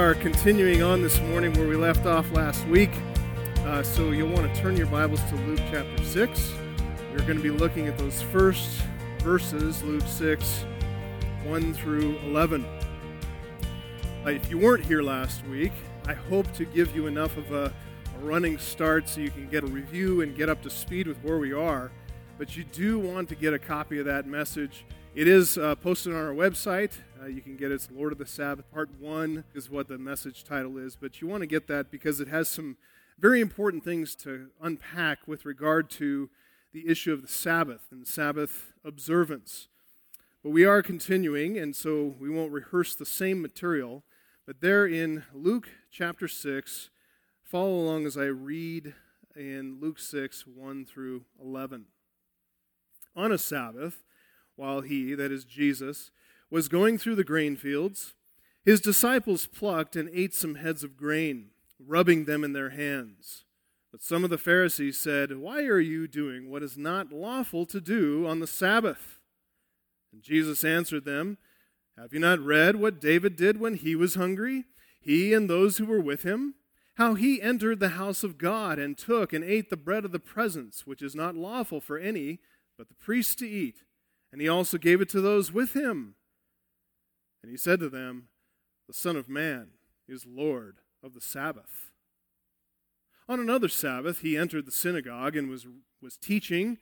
Are continuing on this morning where we left off last week. Uh, so you'll want to turn your Bibles to Luke chapter 6. We're going to be looking at those first verses, Luke 6, 1 through 11. Uh, if you weren't here last week, I hope to give you enough of a, a running start so you can get a review and get up to speed with where we are. But you do want to get a copy of that message. It is uh, posted on our website. Uh, you can get it. It's Lord of the Sabbath. Part 1 is what the message title is. But you want to get that because it has some very important things to unpack with regard to the issue of the Sabbath and Sabbath observance. But we are continuing, and so we won't rehearse the same material. But there in Luke chapter 6, follow along as I read in Luke 6, 1 through 11. On a Sabbath, while he, that is Jesus, was going through the grain fields, his disciples plucked and ate some heads of grain, rubbing them in their hands. But some of the Pharisees said, Why are you doing what is not lawful to do on the Sabbath? And Jesus answered them, Have you not read what David did when he was hungry, he and those who were with him? How he entered the house of God and took and ate the bread of the presence, which is not lawful for any but the priest to eat, and he also gave it to those with him. And he said to them, The Son of Man is Lord of the Sabbath. On another Sabbath, he entered the synagogue and was, was teaching,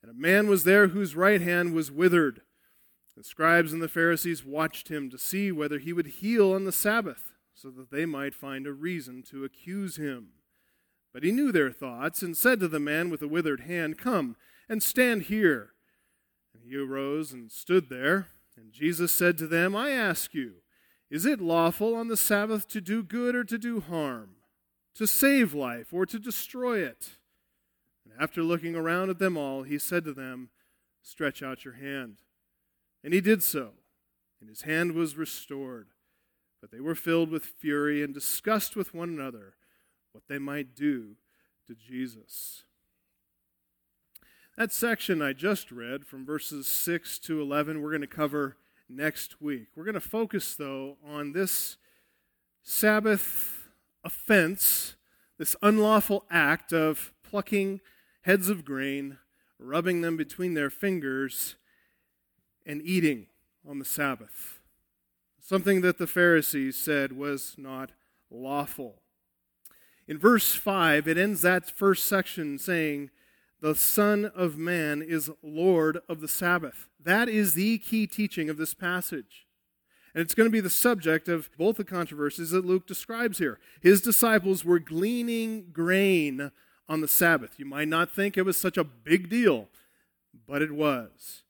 and a man was there whose right hand was withered. The scribes and the Pharisees watched him to see whether he would heal on the Sabbath, so that they might find a reason to accuse him. But he knew their thoughts, and said to the man with the withered hand, Come and stand here. And he arose and stood there. And Jesus said to them, I ask you, is it lawful on the Sabbath to do good or to do harm, to save life or to destroy it? And after looking around at them all, he said to them, Stretch out your hand. And he did so, and his hand was restored. But they were filled with fury and discussed with one another what they might do to Jesus. That section I just read from verses 6 to 11, we're going to cover next week. We're going to focus, though, on this Sabbath offense, this unlawful act of plucking heads of grain, rubbing them between their fingers, and eating on the Sabbath. Something that the Pharisees said was not lawful. In verse 5, it ends that first section saying, the Son of Man is Lord of the Sabbath. That is the key teaching of this passage. And it's going to be the subject of both the controversies that Luke describes here. His disciples were gleaning grain on the Sabbath. You might not think it was such a big deal, but it was.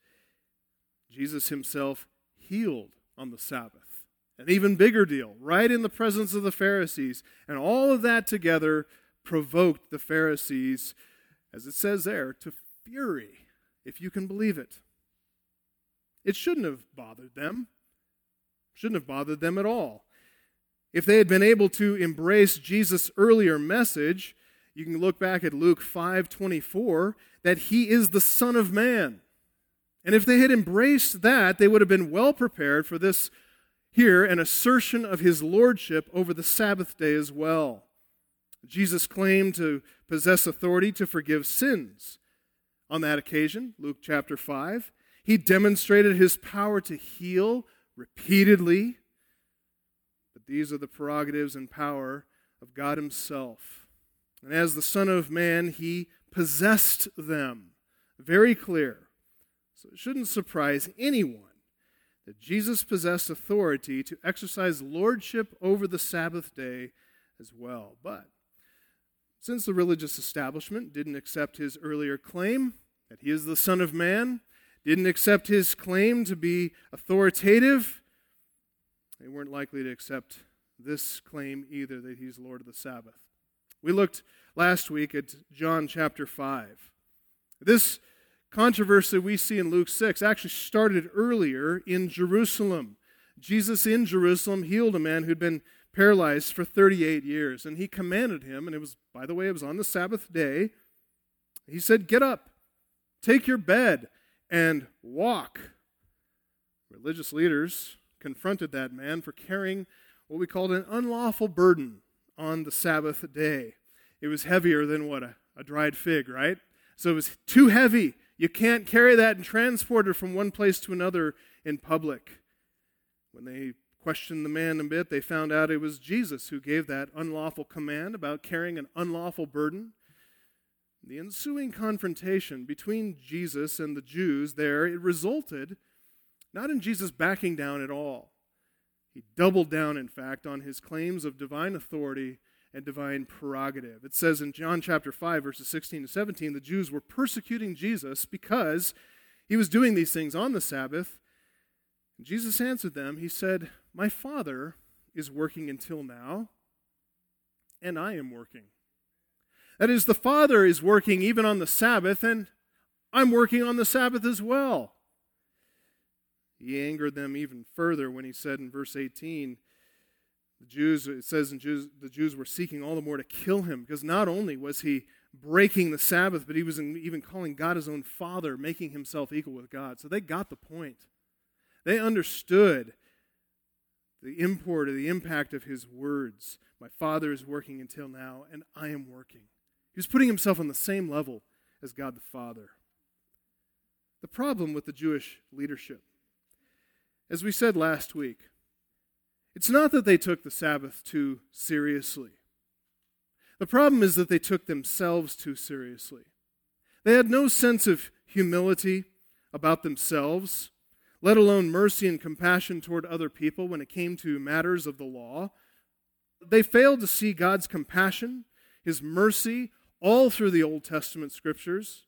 Jesus himself healed on the Sabbath. An even bigger deal, right in the presence of the Pharisees. And all of that together provoked the Pharisees as it says there, to fury, if you can believe it. It shouldn't have bothered them. Shouldn't have bothered them at all. If they had been able to embrace Jesus' earlier message, you can look back at Luke 5:24 that he is the son of man. And if they had embraced that, they would have been well prepared for this here an assertion of his lordship over the Sabbath day as well. Jesus claimed to possess authority to forgive sins. On that occasion, Luke chapter 5, he demonstrated his power to heal repeatedly. But these are the prerogatives and power of God Himself. And as the Son of Man, He possessed them. Very clear. So it shouldn't surprise anyone that Jesus possessed authority to exercise lordship over the Sabbath day as well. But since the religious establishment didn't accept his earlier claim that he is the Son of Man, didn't accept his claim to be authoritative, they weren't likely to accept this claim either that he's Lord of the Sabbath. We looked last week at John chapter 5. This controversy we see in Luke 6 actually started earlier in Jerusalem. Jesus in Jerusalem healed a man who'd been paralyzed for 38 years. And he commanded him, and it was, by the way, it was on the Sabbath day. He said, Get up, take your bed, and walk. Religious leaders confronted that man for carrying what we called an unlawful burden on the Sabbath day. It was heavier than what? A, a dried fig, right? So it was too heavy. You can't carry that and transport it from one place to another in public. When they questioned the man a bit, they found out it was Jesus who gave that unlawful command about carrying an unlawful burden. The ensuing confrontation between Jesus and the Jews there, it resulted not in Jesus backing down at all. He doubled down, in fact, on his claims of divine authority and divine prerogative. It says in John chapter 5, verses 16 to 17, the Jews were persecuting Jesus because he was doing these things on the Sabbath. Jesus answered them. He said, My Father is working until now, and I am working. That is, the Father is working even on the Sabbath, and I'm working on the Sabbath as well. He angered them even further when he said in verse 18, the Jews, it says in Jews, the Jews were seeking all the more to kill him because not only was he breaking the Sabbath, but he was even calling God his own father, making himself equal with God. So they got the point. They understood the import or the impact of his words. My father is working until now, and I am working. He was putting himself on the same level as God the Father. The problem with the Jewish leadership, as we said last week, it's not that they took the Sabbath too seriously. The problem is that they took themselves too seriously. They had no sense of humility about themselves, let alone mercy and compassion toward other people when it came to matters of the law. They failed to see God's compassion, His mercy, all through the Old Testament scriptures.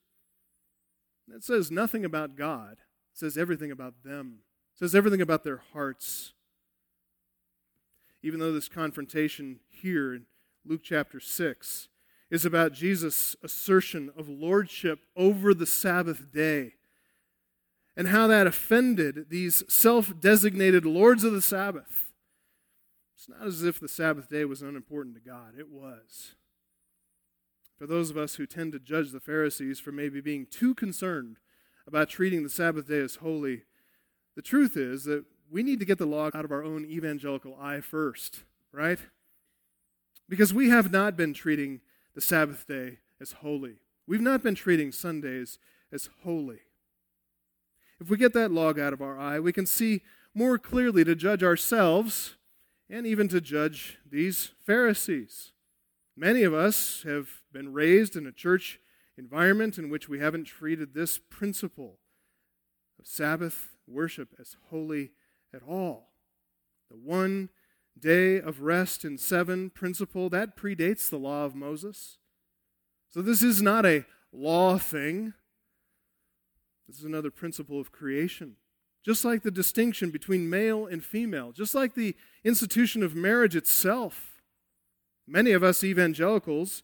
It says nothing about God, it says everything about them, it says everything about their hearts even though this confrontation here in Luke chapter 6 is about Jesus' assertion of lordship over the Sabbath day and how that offended these self designated lords of the Sabbath. It's not as if the Sabbath day was unimportant to God, it was. For those of us who tend to judge the Pharisees for maybe being too concerned about treating the Sabbath day as holy, the truth is that we need to get the log out of our own evangelical eye first, right? Because we have not been treating the Sabbath day as holy. We've not been treating Sundays as holy. If we get that log out of our eye, we can see more clearly to judge ourselves and even to judge these Pharisees. Many of us have been raised in a church environment in which we haven't treated this principle of Sabbath worship as holy at all. The one day of rest in seven principle, that predates the law of Moses. So this is not a law thing. This is another principle of creation. Just like the distinction between male and female, just like the institution of marriage itself. Many of us evangelicals,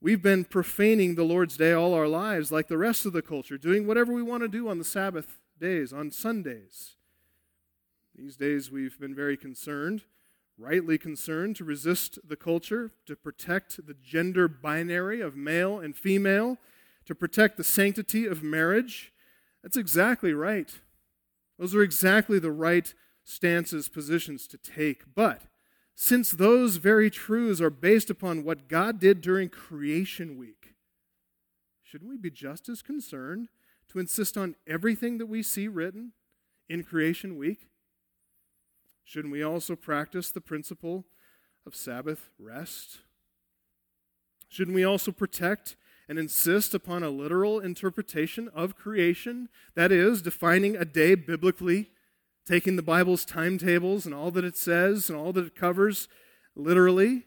we've been profaning the Lord's Day all our lives, like the rest of the culture, doing whatever we want to do on the Sabbath days, on Sundays. These days we've been very concerned, rightly concerned, to resist the culture, to protect the gender binary of male and female, to protect the sanctity of marriage. That's exactly right. Those are exactly the right stances, positions to take. But since those very truths are based upon what God did during creation week, shouldn't we be just as concerned to insist on everything that we see written in creation week? Shouldn't we also practice the principle of Sabbath rest? Shouldn't we also protect and insist upon a literal interpretation of creation? That is, defining a day biblically, taking the Bible's timetables and all that it says and all that it covers literally.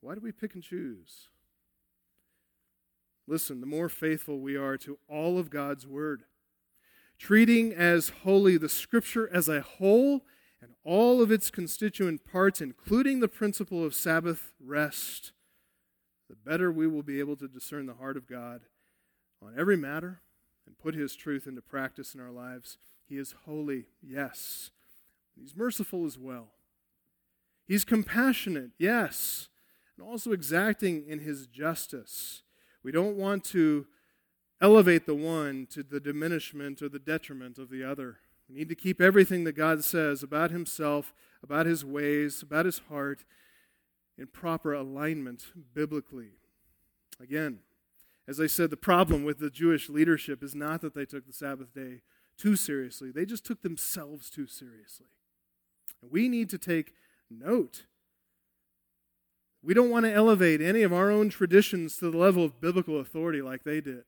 Why do we pick and choose? Listen, the more faithful we are to all of God's Word, treating as holy the Scripture as a whole and all of its constituent parts, including the principle of Sabbath rest, the better we will be able to discern the heart of God on every matter and put His truth into practice in our lives. He is holy, yes. He's merciful as well. He's compassionate, yes, and also exacting in His justice. We don't want to elevate the one to the diminishment or the detriment of the other. We need to keep everything that God says about himself, about his ways, about his heart in proper alignment biblically. Again, as I said, the problem with the Jewish leadership is not that they took the Sabbath day too seriously, they just took themselves too seriously. And we need to take note. We don't want to elevate any of our own traditions to the level of biblical authority like they did.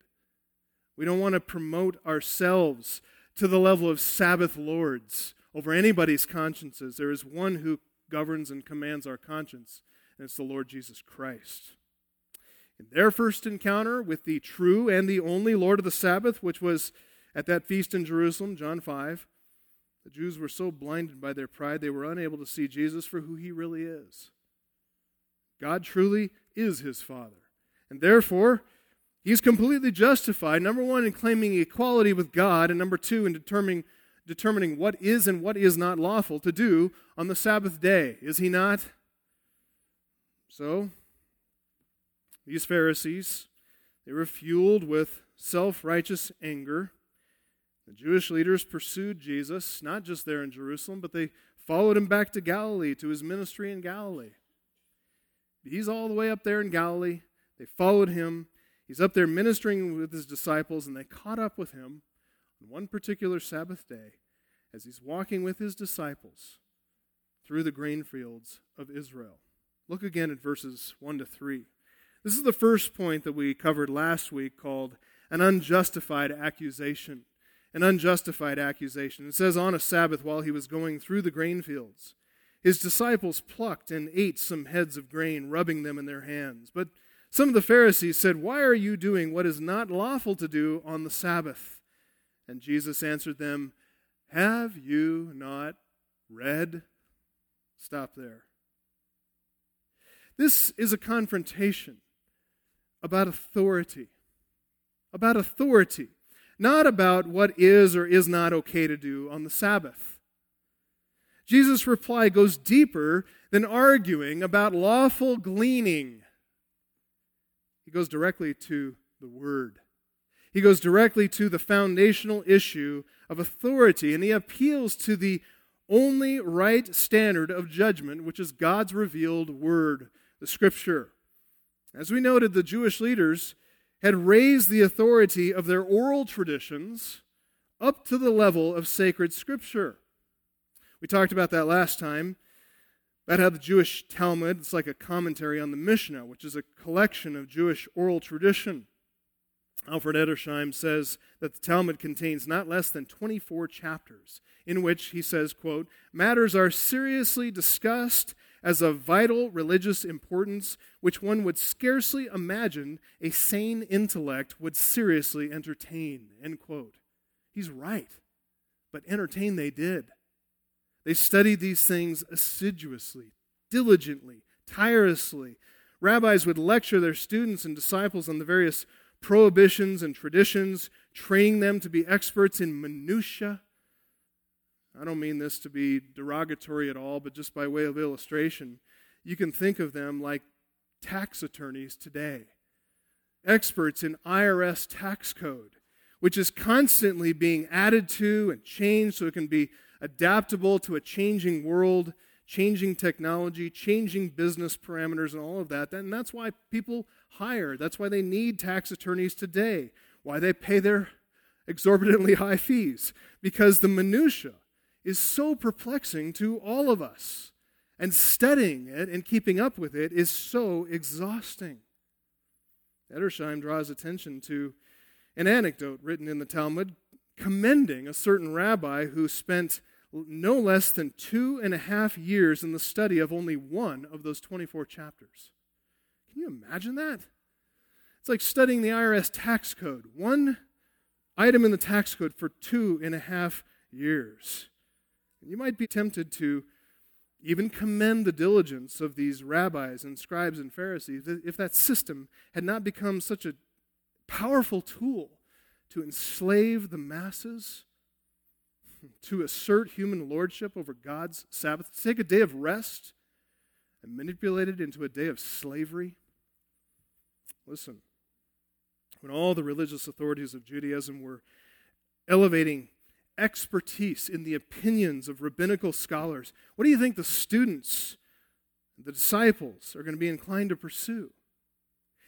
We don't want to promote ourselves to the level of Sabbath lords over anybody's consciences. There is one who governs and commands our conscience, and it's the Lord Jesus Christ. In their first encounter with the true and the only Lord of the Sabbath, which was at that feast in Jerusalem, John 5, the Jews were so blinded by their pride they were unable to see Jesus for who he really is. God truly is his Father. And therefore, he's completely justified, number one, in claiming equality with God, and number two, in determining, determining what is and what is not lawful to do on the Sabbath day. Is he not? So, these Pharisees, they were fueled with self righteous anger. The Jewish leaders pursued Jesus, not just there in Jerusalem, but they followed him back to Galilee, to his ministry in Galilee. He's all the way up there in Galilee. They followed him. He's up there ministering with his disciples, and they caught up with him on one particular Sabbath day as he's walking with his disciples through the grain fields of Israel. Look again at verses 1 to 3. This is the first point that we covered last week called an unjustified accusation. An unjustified accusation. It says, On a Sabbath, while he was going through the grain fields, his disciples plucked and ate some heads of grain, rubbing them in their hands. But some of the Pharisees said, Why are you doing what is not lawful to do on the Sabbath? And Jesus answered them, Have you not read? Stop there. This is a confrontation about authority. About authority, not about what is or is not okay to do on the Sabbath. Jesus' reply goes deeper than arguing about lawful gleaning. He goes directly to the Word. He goes directly to the foundational issue of authority, and he appeals to the only right standard of judgment, which is God's revealed Word, the Scripture. As we noted, the Jewish leaders had raised the authority of their oral traditions up to the level of sacred scripture. We talked about that last time, about how the Jewish Talmud is like a commentary on the Mishnah, which is a collection of Jewish oral tradition. Alfred Edersheim says that the Talmud contains not less than 24 chapters in which he says, quote, matters are seriously discussed as of vital religious importance which one would scarcely imagine a sane intellect would seriously entertain. End quote. He's right. But entertain they did. They studied these things assiduously, diligently, tirelessly. Rabbis would lecture their students and disciples on the various prohibitions and traditions, training them to be experts in minutiae I don't mean this to be derogatory at all, but just by way of illustration, you can think of them like tax attorneys today, experts in IRS tax code, which is constantly being added to and changed so it can be adaptable to a changing world, changing technology, changing business parameters, and all of that. And that's why people hire, that's why they need tax attorneys today, why they pay their exorbitantly high fees, because the minutiae is so perplexing to all of us. And studying it and keeping up with it is so exhausting. Edersheim draws attention to an anecdote written in the Talmud commending a certain rabbi who spent no less than two and a half years in the study of only one of those 24 chapters. Can you imagine that? It's like studying the IRS tax code, one item in the tax code for two and a half years. You might be tempted to even commend the diligence of these rabbis and scribes and Pharisees if that system had not become such a powerful tool to enslave the masses, to assert human lordship over God's Sabbath, to take a day of rest and manipulate it into a day of slavery. Listen, when all the religious authorities of Judaism were elevating expertise in the opinions of rabbinical scholars, what do you think the students, the disciples, are going to be inclined to pursue?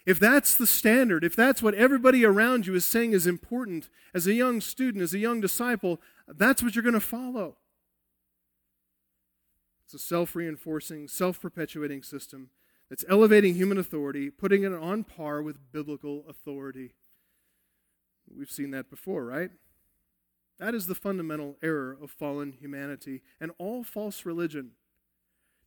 If that's the standard, if that's what everybody around you is saying is important as a young student, as a young disciple, that's what you're going to follow. It's a self reinforcing, self perpetuating system that's elevating human authority, putting it on par with biblical authority. We've seen that before, right? That is the fundamental error of fallen humanity and all false religion.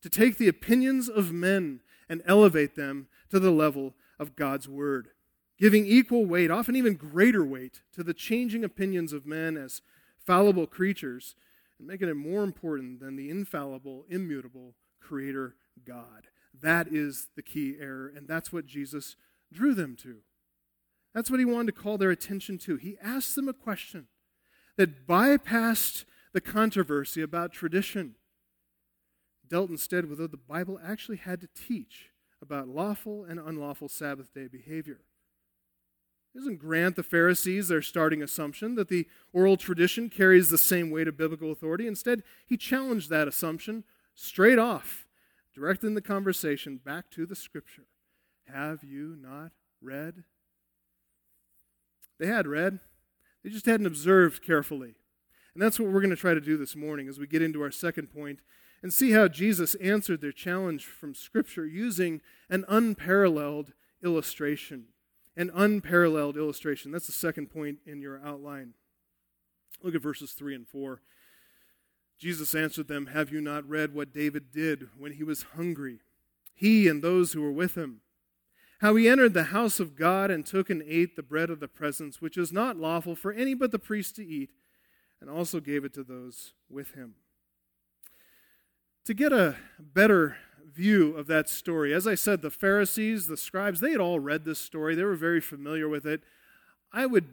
To take the opinions of men and elevate them to the level of God's Word, giving equal weight, often even greater weight, to the changing opinions of men as fallible creatures, and making it more important than the infallible, immutable Creator God. That is the key error, and that's what Jesus drew them to. That's what he wanted to call their attention to. He asked them a question that bypassed the controversy about tradition, dealt instead with what the Bible actually had to teach about lawful and unlawful Sabbath day behavior. He doesn't grant the Pharisees their starting assumption that the oral tradition carries the same weight of biblical authority. Instead, he challenged that assumption straight off, directing the conversation back to the Scripture. Have you not read? They had read, they just hadn't observed carefully. And that's what we're going to try to do this morning as we get into our second point and see how Jesus answered their challenge from Scripture using an unparalleled illustration. An unparalleled illustration. That's the second point in your outline. Look at verses 3 and 4. Jesus answered them, Have you not read what David did when he was hungry? He and those who were with him. How he entered the house of God and took and ate the bread of the presence, which is not lawful for any but the priest to eat, and also gave it to those with him. To get a better view of that story, as I said, the Pharisees, the scribes, they had all read this story. They were very familiar with it. I would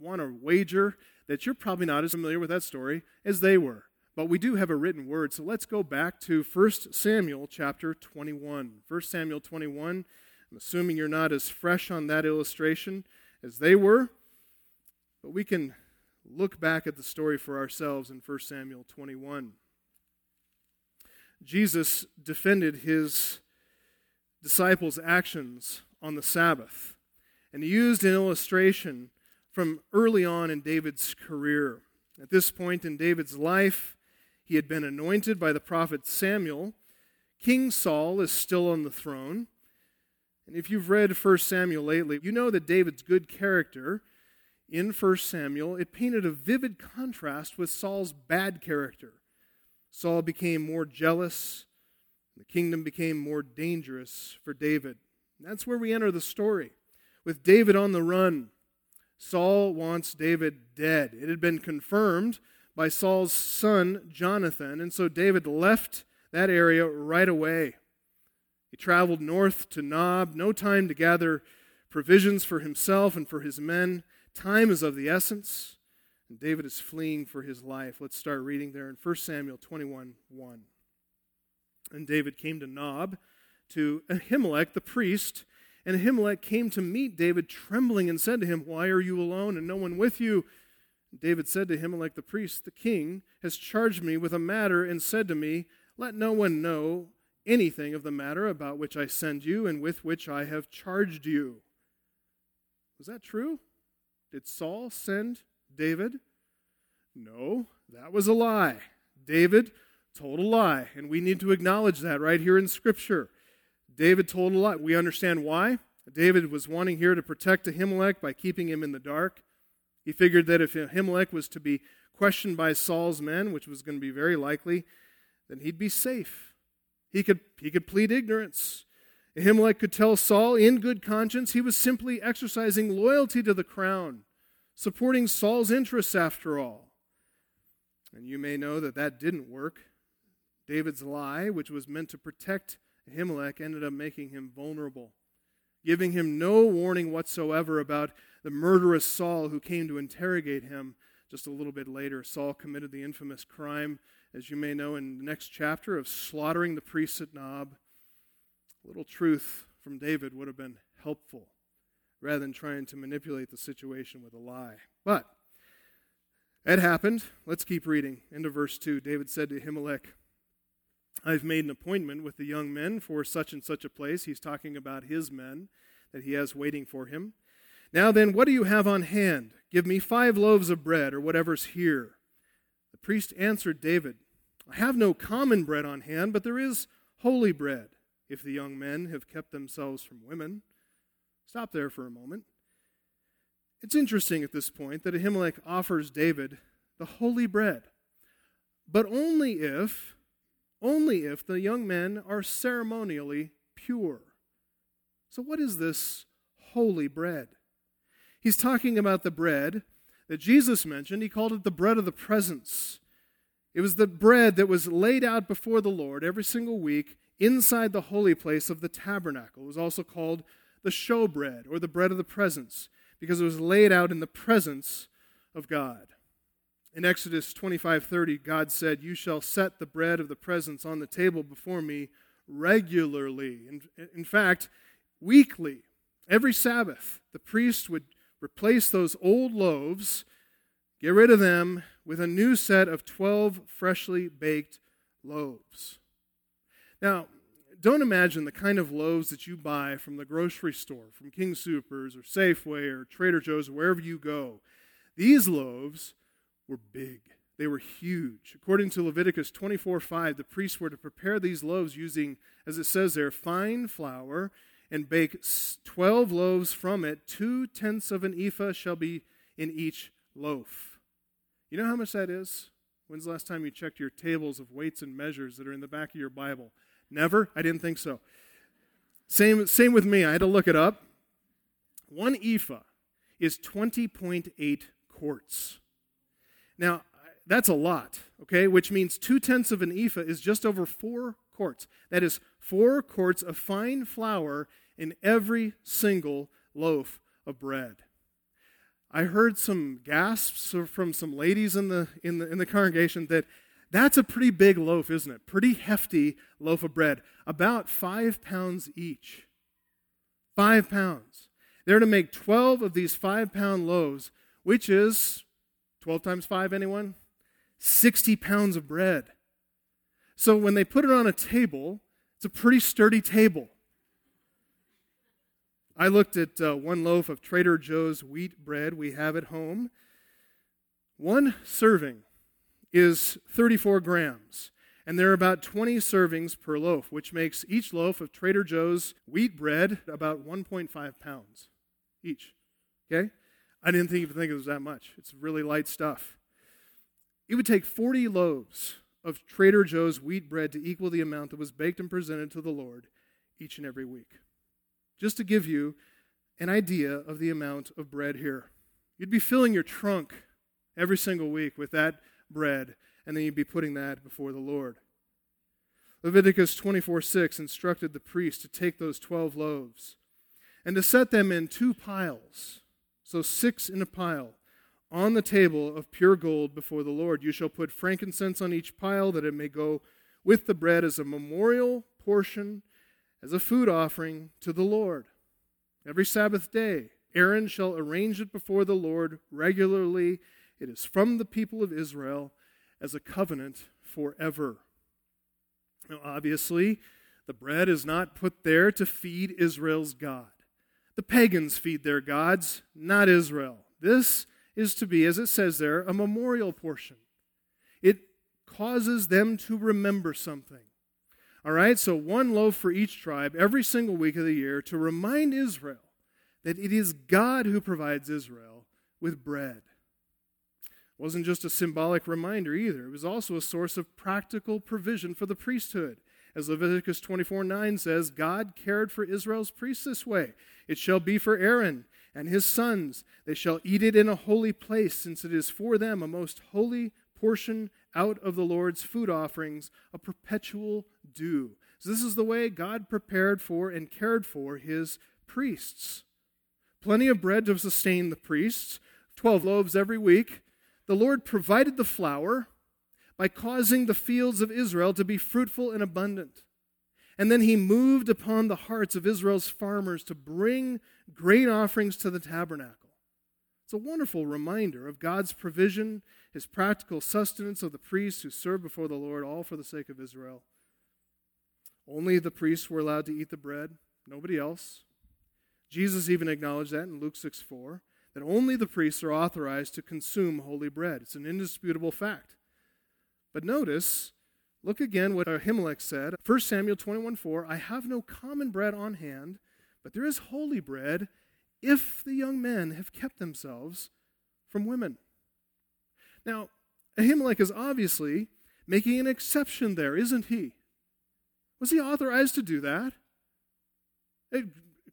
want to wager that you're probably not as familiar with that story as they were. But we do have a written word, so let's go back to 1 Samuel chapter 21. 1 Samuel 21. I'm assuming you're not as fresh on that illustration as they were, but we can look back at the story for ourselves in 1 Samuel 21. Jesus defended his disciples' actions on the Sabbath. And he used an illustration from early on in David's career. At this point in David's life, he had been anointed by the prophet Samuel. King Saul is still on the throne. And if you've read 1 Samuel lately, you know that David's good character in 1 Samuel, it painted a vivid contrast with Saul's bad character. Saul became more jealous. The kingdom became more dangerous for David. And that's where we enter the story. With David on the run, Saul wants David dead. It had been confirmed by Saul's son, Jonathan, and so David left that area right away. He traveled north to Nob, no time to gather provisions for himself and for his men. Time is of the essence. And David is fleeing for his life. Let's start reading there in 1 Samuel 21 1. And David came to Nob, to Ahimelech the priest. And Ahimelech came to meet David trembling and said to him, Why are you alone and no one with you? David said to Ahimelech the priest, The king has charged me with a matter and said to me, Let no one know anything of the matter about which I send you and with which I have charged you. Was that true? Did Saul send David? No, that was a lie. David told a lie, and we need to acknowledge that right here in Scripture. David told a lie. We understand why. David was wanting here to protect Ahimelech by keeping him in the dark. He figured that if Ahimelech was to be questioned by Saul's men, which was going to be very likely, then he'd be safe. He could, he could plead ignorance. Ahimelech could tell Saul in good conscience he was simply exercising loyalty to the crown supporting Saul's interests after all. And you may know that that didn't work. David's lie, which was meant to protect Ahimelech, ended up making him vulnerable, giving him no warning whatsoever about the murderous Saul who came to interrogate him just a little bit later. Saul committed the infamous crime, as you may know in the next chapter, of slaughtering the priests at Nob. A little truth from David would have been helpful rather than trying to manipulate the situation with a lie. But It happened. Let's keep reading. Of verse 2. David said to Ahimelech, I've made an appointment with the young men for such and such a place. He's talking about his men that he has waiting for him. Now then, what do you have on hand? Give me five loaves of bread, or whatever's here. The priest answered David, I have no common bread on hand, but there is holy bread, if the young men have kept themselves from women. Stop there for a moment. It's interesting at this point that Ahimelech offers David the holy bread, but only if, only if the young men are ceremonially pure. So, what is this holy bread? He's talking about the bread that Jesus mentioned. He called it the bread of the presence. It was the bread that was laid out before the Lord every single week inside the holy place of the tabernacle. It was also called the showbread or the bread of the presence because it was laid out in the presence of God. In Exodus 25:30, God said, "You shall set the bread of the presence on the table before me regularly." In, in fact, weekly, every Sabbath, the priest would replace those old loaves, get rid of them with a new set of 12 freshly baked loaves. Now, don't imagine the kind of loaves that you buy from the grocery store, from King Soopers or Safeway or Trader Joe's, wherever you go. These loaves were big. They were huge. According to Leviticus 24 5, the priests were to prepare these loaves using, as it says there, fine flour and bake 12 loaves from it. Two tenths of an ephah shall be in each loaf. You know how much that is? When's the last time you checked your tables of weights and measures that are in the back of your Bible? Never? I didn't think so. Same, same with me. I had to look it up. One ephah is 20.8 quarts. Now, that's a lot, okay? Which means two tenths of an ephah is just over four quarts. That is four quarts of fine flour in every single loaf of bread. I heard some gasps from some ladies in the, in the, in the congregation that that's a pretty big loaf, isn't it? Pretty hefty loaf of bread, about five pounds each. Five pounds. They're to make 12 of these five pound loaves, which is 12 times 5, anyone? 60 pounds of bread. So when they put it on a table, it's a pretty sturdy table. I looked at uh, one loaf of Trader Joe's wheat bread we have at home. One serving is 34 grams, and there are about 20 servings per loaf, which makes each loaf of Trader Joe's wheat bread about 1.5 pounds each. Okay? I didn't even think it was that much. It's really light stuff. It would take 40 loaves of Trader Joe's wheat bread to equal the amount that was baked and presented to the Lord each and every week. Just to give you an idea of the amount of bread here. You'd be filling your trunk every single week with that bread, and then you'd be putting that before the Lord. Leviticus 24 6 instructed the priest to take those 12 loaves and to set them in two piles, so six in a pile, on the table of pure gold before the Lord. You shall put frankincense on each pile, that it may go with the bread as a memorial portion, as a food offering to the Lord. Every Sabbath day, Aaron shall arrange it before the Lord regularly it is from the people of Israel as a covenant forever. Now, obviously, the bread is not put there to feed Israel's God. The pagans feed their gods, not Israel. This is to be, as it says there, a memorial portion. It causes them to remember something. All right, so one loaf for each tribe every single week of the year to remind Israel that it is God who provides Israel with bread It wasn't just a symbolic reminder either. It was also a source of practical provision for the priesthood. As Leviticus 24 9 says, God cared for Israel's priests this way. It shall be for Aaron and his sons. They shall eat it in a holy place, since it is for them a most holy portion out of the Lord's food offerings, a perpetual due. So, this is the way God prepared for and cared for his priests. Plenty of bread to sustain the priests, 12 loaves every week the Lord provided the flour by causing the fields of Israel to be fruitful and abundant. And then he moved upon the hearts of Israel's farmers to bring grain offerings to the tabernacle. It's a wonderful reminder of God's provision, his practical sustenance of the priests who serve before the Lord, all for the sake of Israel. Only the priests were allowed to eat the bread, nobody else. Jesus even acknowledged that in Luke 6 4, that only the priests are authorized to consume holy bread. It's an indisputable fact. But notice, look again what Ahimelech said. 1 Samuel 21 4, I have no common bread on hand, but there is holy bread if the young men have kept themselves from women. Now, Ahimelech is obviously making an exception there, isn't he? Was he authorized to do that? It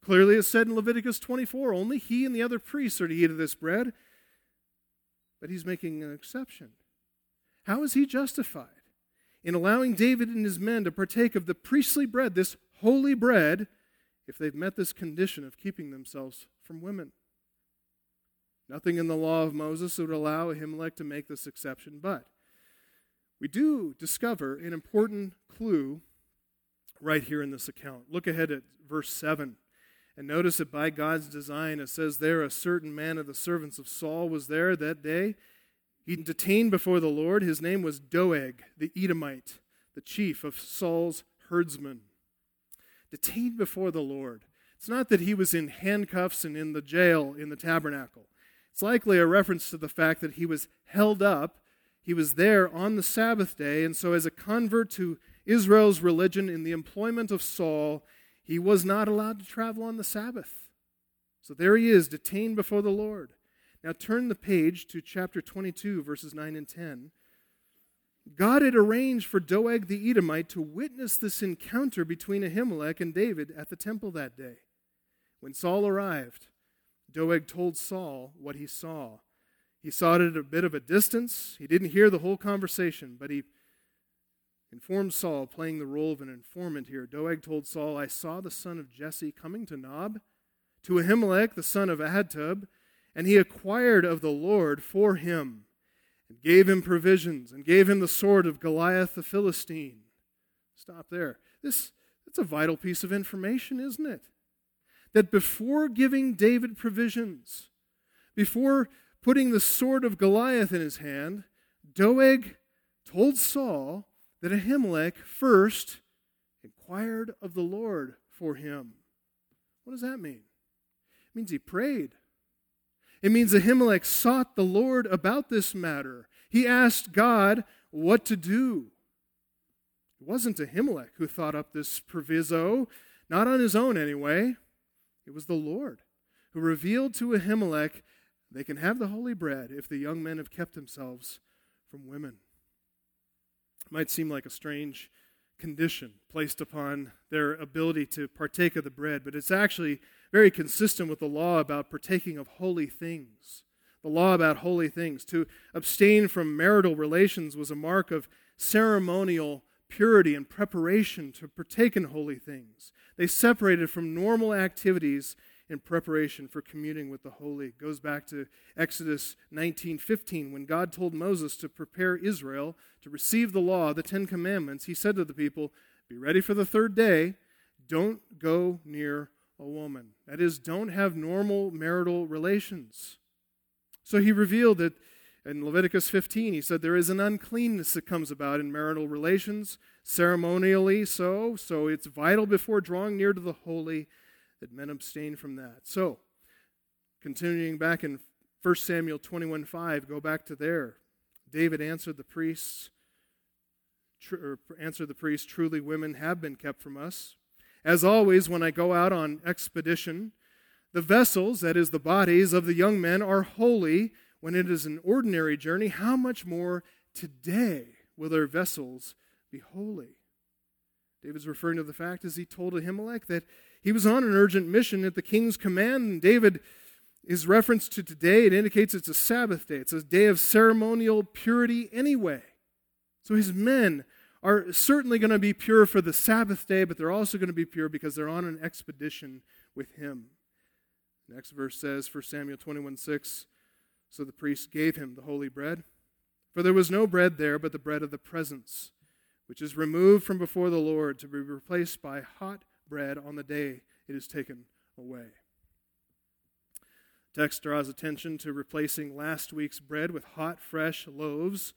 clearly is said in Leviticus 24 only he and the other priests are to eat of this bread. But he's making an exception. How is he justified in allowing David and his men to partake of the priestly bread, this holy bread, if they've met this condition of keeping themselves from women. Nothing in the law of Moses would allow Ahimelech to make this exception, but we do discover an important clue right here in this account. Look ahead at verse 7. And notice that by God's design, it says there, a certain man of the servants of Saul was there that day. He detained before the Lord. His name was Doeg, the Edomite, the chief of Saul's herdsmen. Detained before the Lord. It's not that he was in handcuffs and in the jail in the tabernacle. It's likely a reference to the fact that he was held up. He was there on the Sabbath day, and so as a convert to Israel's religion in the employment of Saul, he was not allowed to travel on the Sabbath. So there he is, detained before the Lord. Now turn the page to chapter 22, verses 9 and 10. God had arranged for Doeg the Edomite to witness this encounter between Ahimelech and David at the temple that day. When Saul arrived, Doeg told Saul what he saw. He saw it at a bit of a distance. He didn't hear the whole conversation, but he informed Saul, playing the role of an informant here. Doeg told Saul, I saw the son of Jesse coming to Nob, to Ahimelech, the son of Ahitub, and he acquired of the Lord for him, and gave him provisions, and gave him the sword of Goliath the Philistine. Stop there. This, that's a vital piece of information, isn't it? that before giving David provisions, before putting the sword of Goliath in his hand, Doeg told Saul that Ahimelech first inquired of the Lord for him. What does that mean? It means he prayed. It means Ahimelech sought the Lord about this matter. He asked God what to do. It wasn't Ahimelech who thought up this proviso, not on his own anyway. It was the Lord who revealed to Ahimelech they can have the holy bread if the young men have kept themselves from women. It might seem like a strange condition placed upon their ability to partake of the bread, but it's actually very consistent with the law about partaking of holy things. The law about holy things. To abstain from marital relations was a mark of ceremonial purity and preparation to partake in holy things. They separated from normal activities in preparation for communing with the holy. It goes back to Exodus 19:15 when God told Moses to prepare Israel to receive the law, the 10 commandments. He said to the people, "Be ready for the third day. Don't go near a woman." That is, don't have normal marital relations. So he revealed that in Leviticus 15, he said there is an uncleanness that comes about in marital relations, ceremonially so. So it's vital before drawing near to the holy that men abstain from that. So, continuing back in 1 Samuel 21 5, go back to there. David answered the priests, tr- answered the priests, truly women have been kept from us. As always, when I go out on expedition, the vessels, that is, the bodies of the young men, are holy when it is an ordinary journey, how much more today will their vessels be holy? David's referring to the fact as he told Ahimelech that he was on an urgent mission at the king's command, and David is reference to today. It indicates it's a Sabbath day. It's a day of ceremonial purity anyway. So his men are certainly going to be pure for the Sabbath day, but they're also going to be pure because they're on an expedition with him. Next verse says, 1 Samuel 21 6, so the priest gave him the holy bread. For there was no bread there but the bread of the presence, which is removed from before the Lord to be replaced by hot bread on the day it is taken away. text draws attention to replacing last week's bread with hot, fresh loaves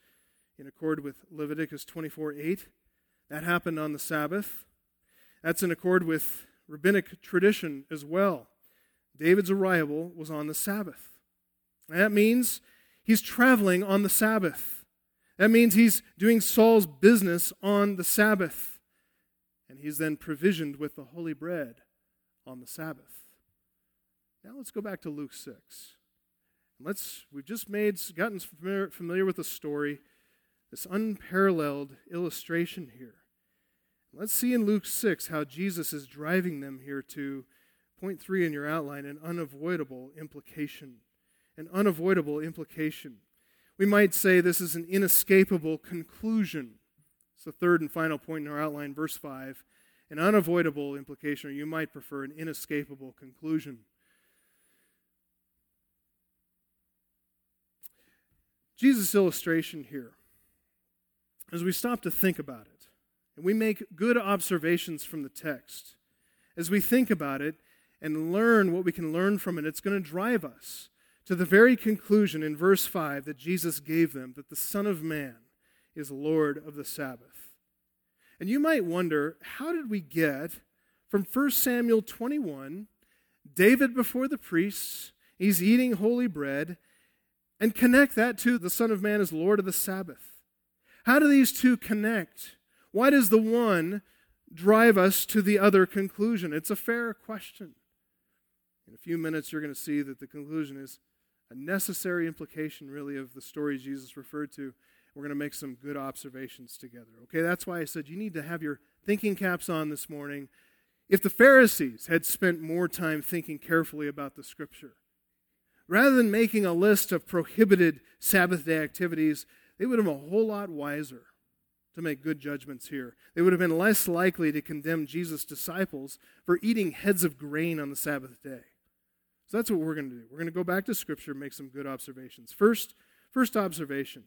in accord with Leviticus 24 8. That happened on the Sabbath. That's in accord with rabbinic tradition as well. David's arrival was on the Sabbath. That means he's traveling on the Sabbath. That means he's doing Saul's business on the Sabbath. And he's then provisioned with the holy bread on the Sabbath. Now let's go back to Luke 6. Let's we've just made gotten familiar, familiar with the story, this unparalleled illustration here. Let's see in Luke 6 how Jesus is driving them here to point 3 in your outline an unavoidable implication. An unavoidable implication. We might say this is an inescapable conclusion. It's the third and final point in our outline, verse 5. An unavoidable implication, or you might prefer an inescapable conclusion. Jesus' illustration here, as we stop to think about it, and we make good observations from the text, as we think about it and learn what we can learn from it, it's going to drive us to the very conclusion in verse 5 that Jesus gave them that the Son of Man is Lord of the Sabbath. And you might wonder, how did we get from 1 Samuel 21, David before the priests, he's eating holy bread, and connect that to the Son of Man is Lord of the Sabbath. How do these two connect? Why does the one drive us to the other conclusion? It's a fair question. In a few minutes, you're going to see that the conclusion is a necessary implication, really, of the story Jesus referred to. We're going to make some good observations together. Okay, that's why I said you need to have your thinking caps on this morning. If the Pharisees had spent more time thinking carefully about the scripture, Rather than making a list of prohibited Sabbath day activities, they would have been a whole lot wiser to make good judgments here. They would have been less likely to condemn Jesus' disciples for eating heads of grain on the Sabbath day. So that's what we're going to do. We're going to go back to Scripture and make some good observations. First, first observation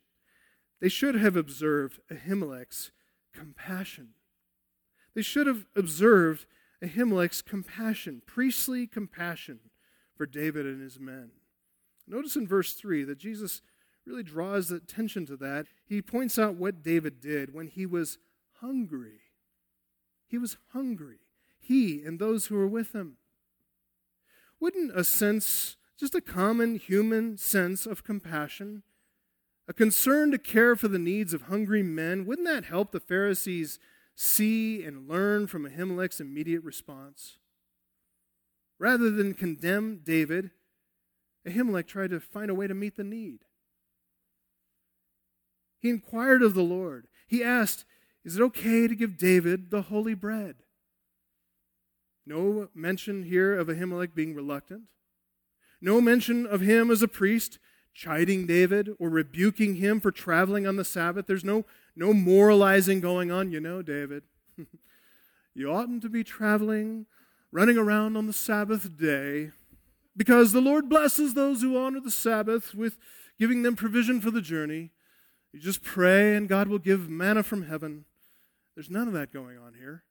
they should have observed Ahimelech's compassion. They should have observed Ahimelech's compassion, priestly compassion for David and his men. Notice in verse 3 that Jesus really draws attention to that. He points out what David did when he was hungry. He was hungry, he and those who were with him. Wouldn't a sense, just a common human sense of compassion, a concern to care for the needs of hungry men, wouldn't that help the Pharisees see and learn from Ahimelech's immediate response? Rather than condemn David, Ahimelech tried to find a way to meet the need. He inquired of the Lord. He asked, Is it okay to give David the holy bread? No mention here of Ahimelech being reluctant. No mention of him as a priest chiding David or rebuking him for traveling on the Sabbath. There's no, no moralizing going on. You know, David, you oughtn't to be traveling, running around on the Sabbath day because the Lord blesses those who honor the Sabbath with giving them provision for the journey. You just pray and God will give manna from heaven. There's none of that going on here.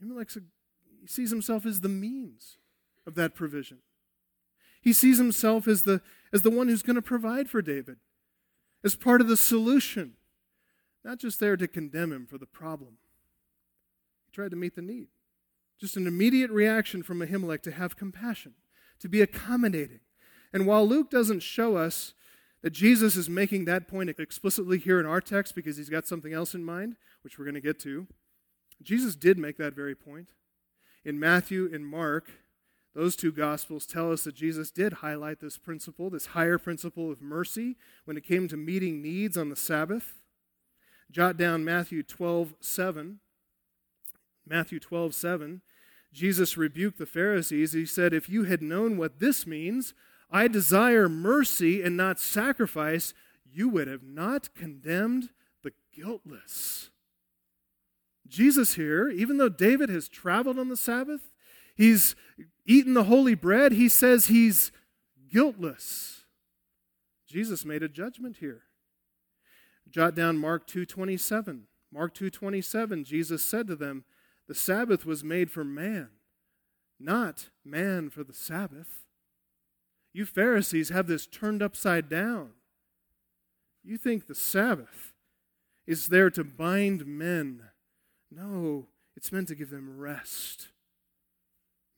He sees himself as the means of that provision. He sees himself as the, as the one who's going to provide for David, as part of the solution, not just there to condemn him for the problem. He tried to meet the need. Just an immediate reaction from Ahimelech to have compassion to be accommodating. And while Luke doesn't show us that Jesus is making that point explicitly here in our text because he's got something else in mind, which we're going to get to, Jesus did make that very point. In Matthew and Mark, those two gospels tell us that Jesus did highlight this principle, this higher principle of mercy, when it came to meeting needs on the Sabbath. Jot down Matthew 12, 7. Matthew 12, 7. Jesus rebuked the Pharisees. He said, If you had known what this means, I desire mercy and not sacrifice, you would have not condemned the guiltless. Jesus here, even though David has traveled on the Sabbath, he's eaten the holy bread, he says he's guiltless. Jesus made a judgment here. Jot down Mark 2:27. Mark 2:27 Jesus said to them, the Sabbath was made for man, not man for the Sabbath. You Pharisees have this turned upside down. You think the Sabbath is there to bind men. No, it's meant to give them rest.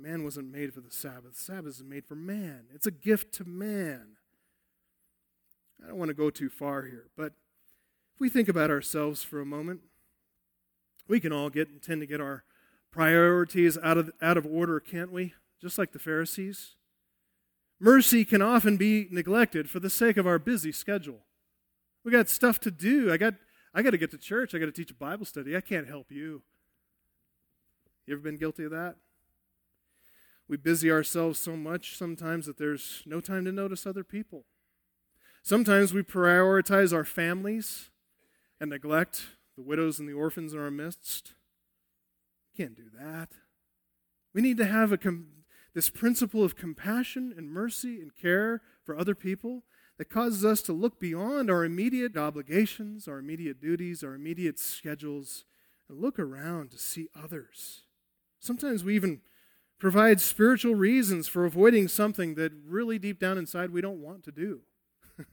Man wasn't made for the Sabbath. The Sabbath is made for man. It's a gift to man. I don't want to go too far here, but if we think about ourselves for a moment, we can all get tend to get our priorities out of, out of order, can't we? Just like the Pharisees. Mercy can often be neglected for the sake of our busy schedule. We got stuff to do. I got I got to get to church. I got to teach a Bible study. I can't help you. You ever been guilty of that? We busy ourselves so much sometimes that there's no time to notice other people. Sometimes we prioritize our families and neglect the widows and the orphans in our midst. Can't do that. We need to have a com- this principle of compassion and mercy and care for other people that causes us to look beyond our immediate obligations, our immediate duties, our immediate schedules, and look around to see others. Sometimes we even provide spiritual reasons for avoiding something that really deep down inside we don't want to do.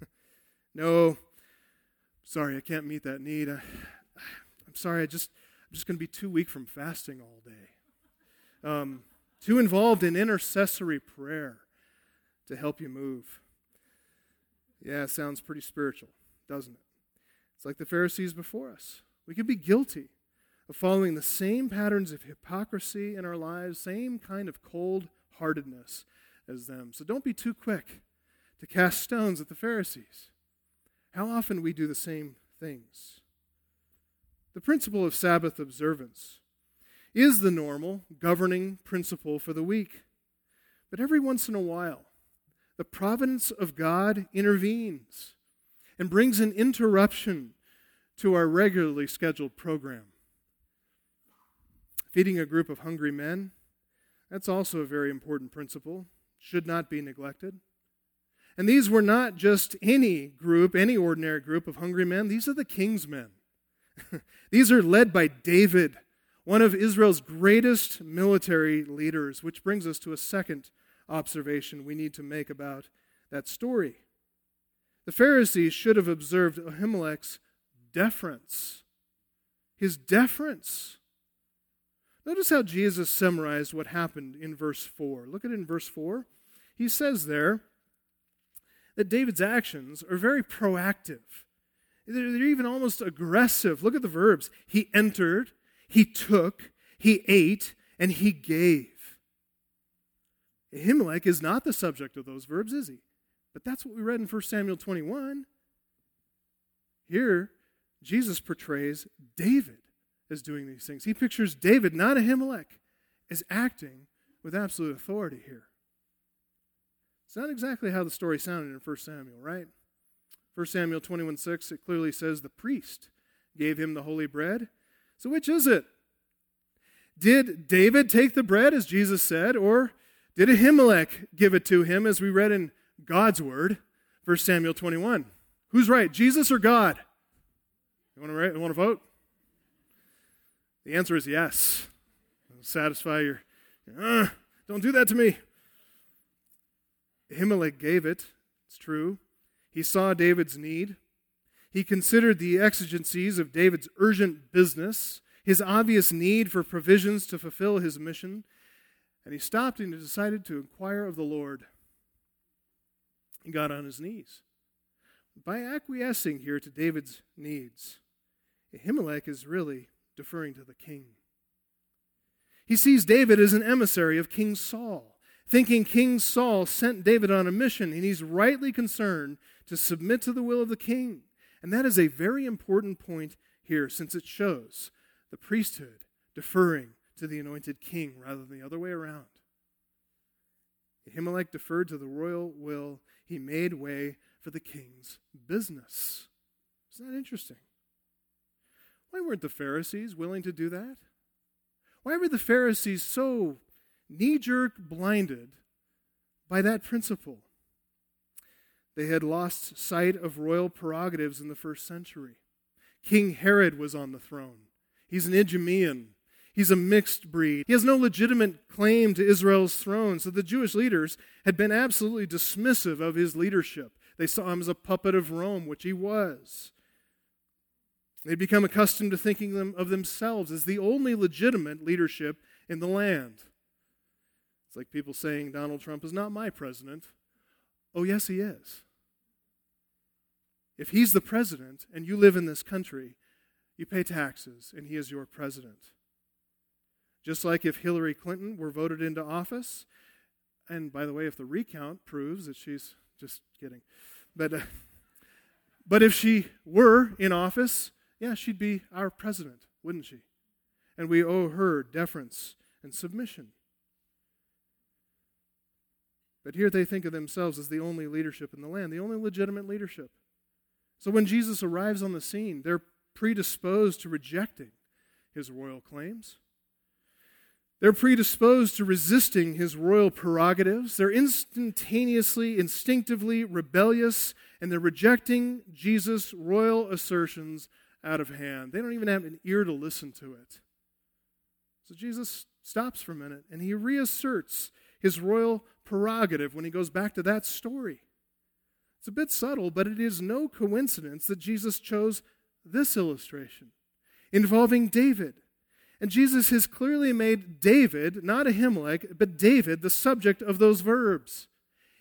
no, sorry, I can't meet that need. I, am sorry, I just I'm just going to be too weak from fasting all day. Um, too involved in intercessory prayer to help you move. Yeah, sounds pretty spiritual, doesn't it? It's like the Pharisees before us. We could be guilty of following the same patterns of hypocrisy in our lives, same kind of cold heartedness as them. So don't be too quick to cast stones at the Pharisees. How often we do the same things. The principle of Sabbath observance is the normal governing principle for the week. But every once in a while, the providence of God intervenes and brings an interruption to our regularly scheduled program. Feeding a group of hungry men, that's also a very important principle, should not be neglected. And these were not just any group, any ordinary group of hungry men, these are the king's men. these are led by David, one of Israel's greatest military leaders, which brings us to a second observation we need to make about that story. The Pharisees should have observed Ahimelech's deference. His deference. Notice how Jesus summarized what happened in verse 4. Look at it in verse 4. He says there, that David's actions are very proactive. They're, they're even almost aggressive. Look at the verbs. He entered, he took, he ate, and he gave. Ahimelech is not the subject of those verbs, is he? But that's what we read in 1 Samuel 21. Here, Jesus portrays David as doing these things. He pictures David, not Ahimelech, as acting with absolute authority here. It's not exactly how the story sounded in 1 Samuel, right? 1 Samuel 21 6, it clearly says the priest gave him the holy bread. So which is it? Did David take the bread, as Jesus said, or did Ahimelech give it to him, as we read in God's word, 1 Samuel 21? Who's right, Jesus or God? You want to, you want to vote? The answer is yes. Satisfy your, uh, don't do that to me. Ahimelech gave it, it's true. He saw David's need. He considered the exigencies of David's urgent business, his obvious need for provisions to fulfill his mission, and he stopped and decided to inquire of the Lord. He got on his knees. By acquiescing here to David's needs, Ahimelech is really deferring to the king. He sees David as an emissary of King Saul thinking King Saul sent David on a mission, and he's rightly concerned to submit to the will of the king. And that is a very important point here, since it shows the priesthood deferring to the anointed king rather than the other way around. Ahimelech deferred to the royal will. He made way for the king's business. Isn't that interesting? Why weren't the Pharisees willing to do that? Why were the Pharisees so knee jerk blinded by that principle. They had lost sight of royal prerogatives in the first century. King Herod was on the throne. He's an Idumean. He's a mixed breed. He has no legitimate claim to Israel's throne. So the Jewish leaders had been absolutely dismissive of his leadership. They saw him as a puppet of Rome, which he was. They'd become accustomed to thinking them of themselves as the only legitimate leadership in the land. It's like people saying Donald Trump is not my president. Oh, yes, he is. If he's the president and you live in this country, you pay taxes and he is your president. Just like if Hillary Clinton were voted into office, and by the way, if the recount proves that she's just kidding, but uh, but if she were in office, yeah, she'd be our president, wouldn't she? And we owe her deference and submission. But here they think of themselves as the only leadership in the land, the only legitimate leadership. So when Jesus arrives on the scene, they're predisposed to rejecting his royal claims. They're predisposed to resisting his royal prerogatives. They're instantaneously, instinctively rebellious, and they're rejecting Jesus' royal assertions out of hand. They don't even have an ear to listen to it. So Jesus stops for a minute and he reasserts his royal prerogative when he goes back to that story. It's a bit subtle, but it is no coincidence that Jesus chose this illustration involving David. And Jesus has clearly made David, not Ahimelech, but David, the subject of those verbs.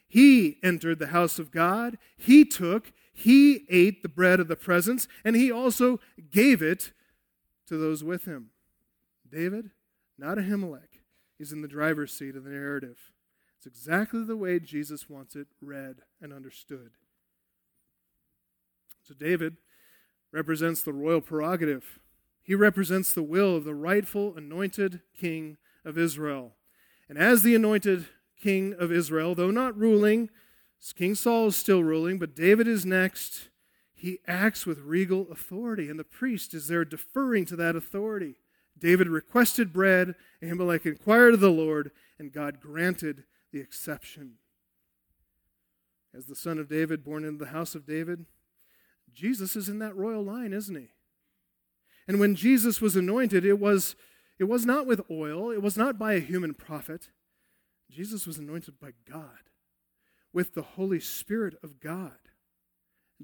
He entered the house of God, he took, he ate the bread of the presence, and he also gave it to those with him. David, not Ahimelech, is in the driver's seat of the narrative. It's exactly the way Jesus wants it read and understood. So, David represents the royal prerogative. He represents the will of the rightful anointed king of Israel. And as the anointed king of Israel, though not ruling, King Saul is still ruling, but David is next. He acts with regal authority, and the priest is there deferring to that authority. David requested bread, and Ahimelech inquired of the Lord, and God granted the exception. As the son of David, born into the house of David, Jesus is in that royal line, isn't he? And when Jesus was anointed, it was, it was not with oil, it was not by a human prophet. Jesus was anointed by God, with the Holy Spirit of God.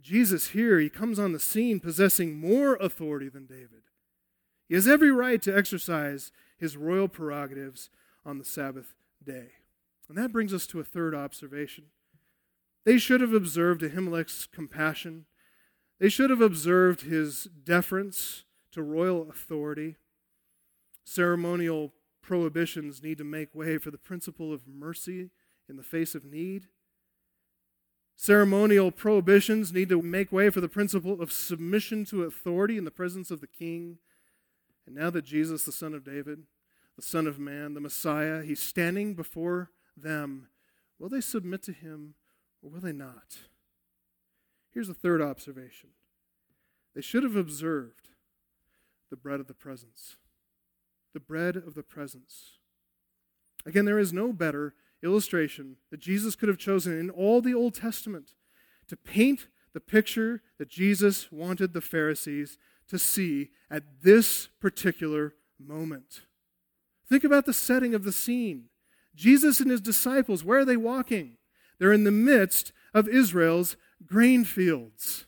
Jesus here, he comes on the scene possessing more authority than David. He has every right to exercise his royal prerogatives on the Sabbath day. And that brings us to a third observation. They should have observed Ahimelech's compassion. They should have observed his deference to royal authority. Ceremonial prohibitions need to make way for the principle of mercy in the face of need. Ceremonial prohibitions need to make way for the principle of submission to authority in the presence of the king. And now that Jesus, the Son of David, the Son of Man, the Messiah, he's standing before them, will they submit to him or will they not? Here's a third observation they should have observed the bread of the presence. The bread of the presence. Again, there is no better illustration that Jesus could have chosen in all the Old Testament to paint the picture that Jesus wanted the Pharisees to see at this particular moment. Think about the setting of the scene. Jesus and his disciples, where are they walking? They're in the midst of Israel's grain fields.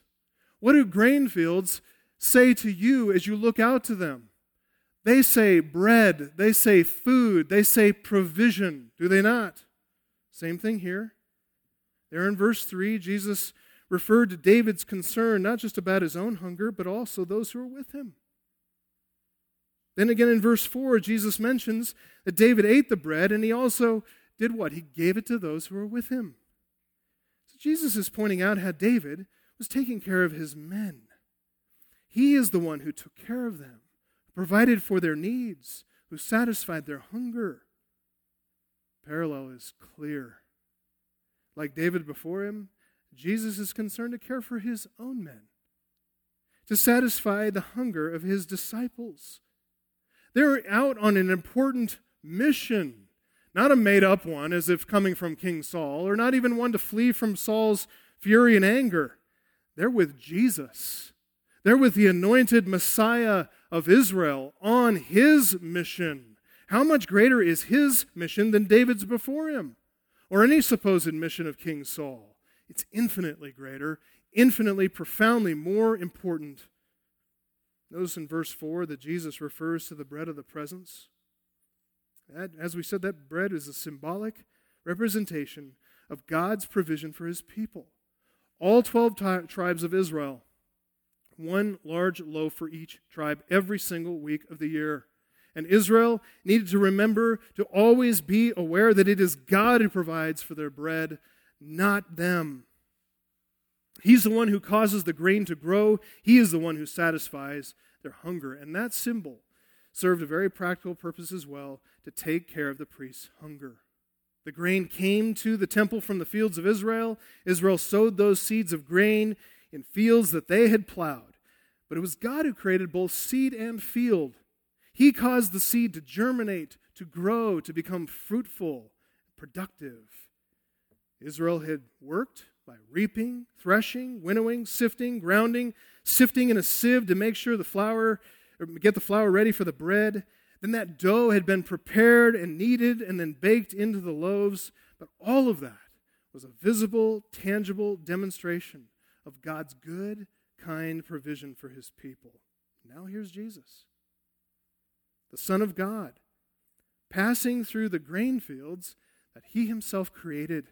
What do grain fields say to you as you look out to them? They say bread, they say food, they say provision, do they not? Same thing here. There in verse 3, Jesus referred to David's concern not just about his own hunger, but also those who were with him. Then again in verse 4, Jesus mentions that David ate the bread and he also did what? He gave it to those who were with him. So Jesus is pointing out how David was taking care of his men. He is the one who took care of them, provided for their needs, who satisfied their hunger. Parallel is clear. Like David before him, Jesus is concerned to care for his own men, to satisfy the hunger of his disciples. They're out on an important mission, not a made up one as if coming from King Saul, or not even one to flee from Saul's fury and anger. They're with Jesus. They're with the anointed Messiah of Israel on his mission. How much greater is his mission than David's before him, or any supposed mission of King Saul? It's infinitely greater, infinitely, profoundly more important. Notice in verse 4 that Jesus refers to the bread of the presence. That, as we said, that bread is a symbolic representation of God's provision for his people. All 12 t- tribes of Israel, one large loaf for each tribe every single week of the year. And Israel needed to remember to always be aware that it is God who provides for their bread, not them. He's the one who causes the grain to grow, He is the one who satisfies their hunger. And that symbol served a very practical purpose as well to take care of the priest's hunger. The grain came to the temple from the fields of Israel. Israel sowed those seeds of grain in fields that they had plowed. But it was God who created both seed and field. He caused the seed to germinate, to grow, to become fruitful, productive. Israel had worked by reaping, threshing, winnowing, sifting, grounding, sifting in a sieve to make sure the flour, or get the flour ready for the bread. Then that dough had been prepared and kneaded and then baked into the loaves. But all of that was a visible, tangible demonstration of God's good, kind provision for his people. Now here's Jesus, the Son of God, passing through the grain fields that he himself created.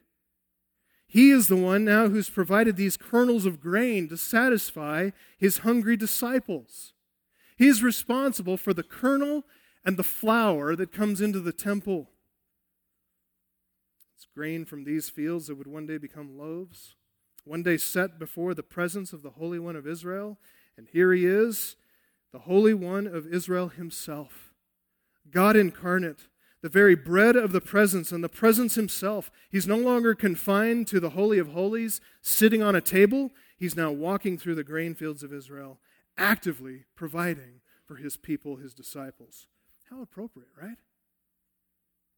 He is the one now who's provided these kernels of grain to satisfy his hungry disciples. He is responsible for the kernel and the flour that comes into the temple. It's grain from these fields that would one day become loaves, one day set before the presence of the Holy One of Israel. And here he is, the Holy One of Israel himself, God incarnate, the very bread of the presence and the presence himself. He's no longer confined to the Holy of Holies, sitting on a table. He's now walking through the grain fields of Israel, actively providing for his people, his disciples. How appropriate, right?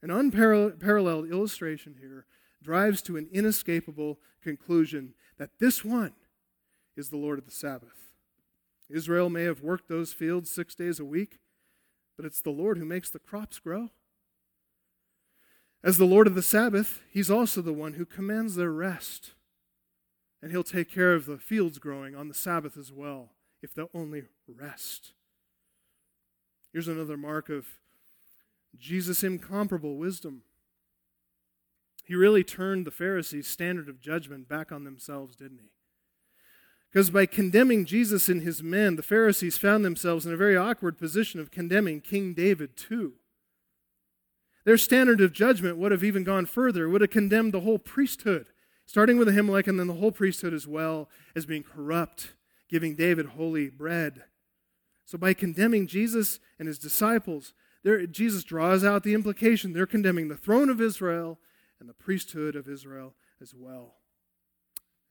An unparalleled illustration here drives to an inescapable conclusion that this one is the Lord of the Sabbath. Israel may have worked those fields six days a week, but it's the Lord who makes the crops grow. As the Lord of the Sabbath, He's also the one who commands their rest. And He'll take care of the fields growing on the Sabbath as well, if they'll only rest. Here's another mark of Jesus' incomparable wisdom. He really turned the Pharisees' standard of judgment back on themselves, didn't he? Because by condemning Jesus and his men, the Pharisees found themselves in a very awkward position of condemning King David too. Their standard of judgment would have even gone further, would have condemned the whole priesthood, starting with Ahimelech and then the whole priesthood as well, as being corrupt, giving David holy bread. So by condemning Jesus and his disciples, Jesus draws out the implication they're condemning the throne of Israel and the priesthood of Israel as well.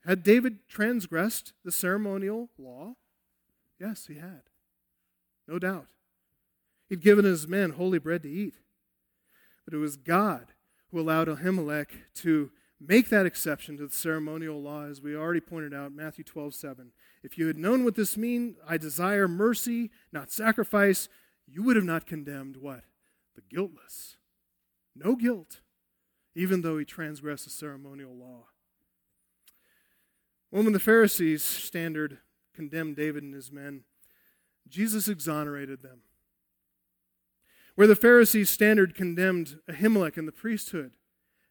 Had David transgressed the ceremonial law? Yes, he had. No doubt. He'd given his men holy bread to eat. But it was God who allowed Ahimelech to make that exception to the ceremonial law, as we already pointed out, Matthew 12, 7. If you had known what this means, I desire mercy, not sacrifice, you would have not condemned what? The guiltless. No guilt, even though he transgressed the ceremonial law. When the Pharisees' standard condemned David and his men, Jesus exonerated them. Where the Pharisees' standard condemned Ahimelech and the priesthood,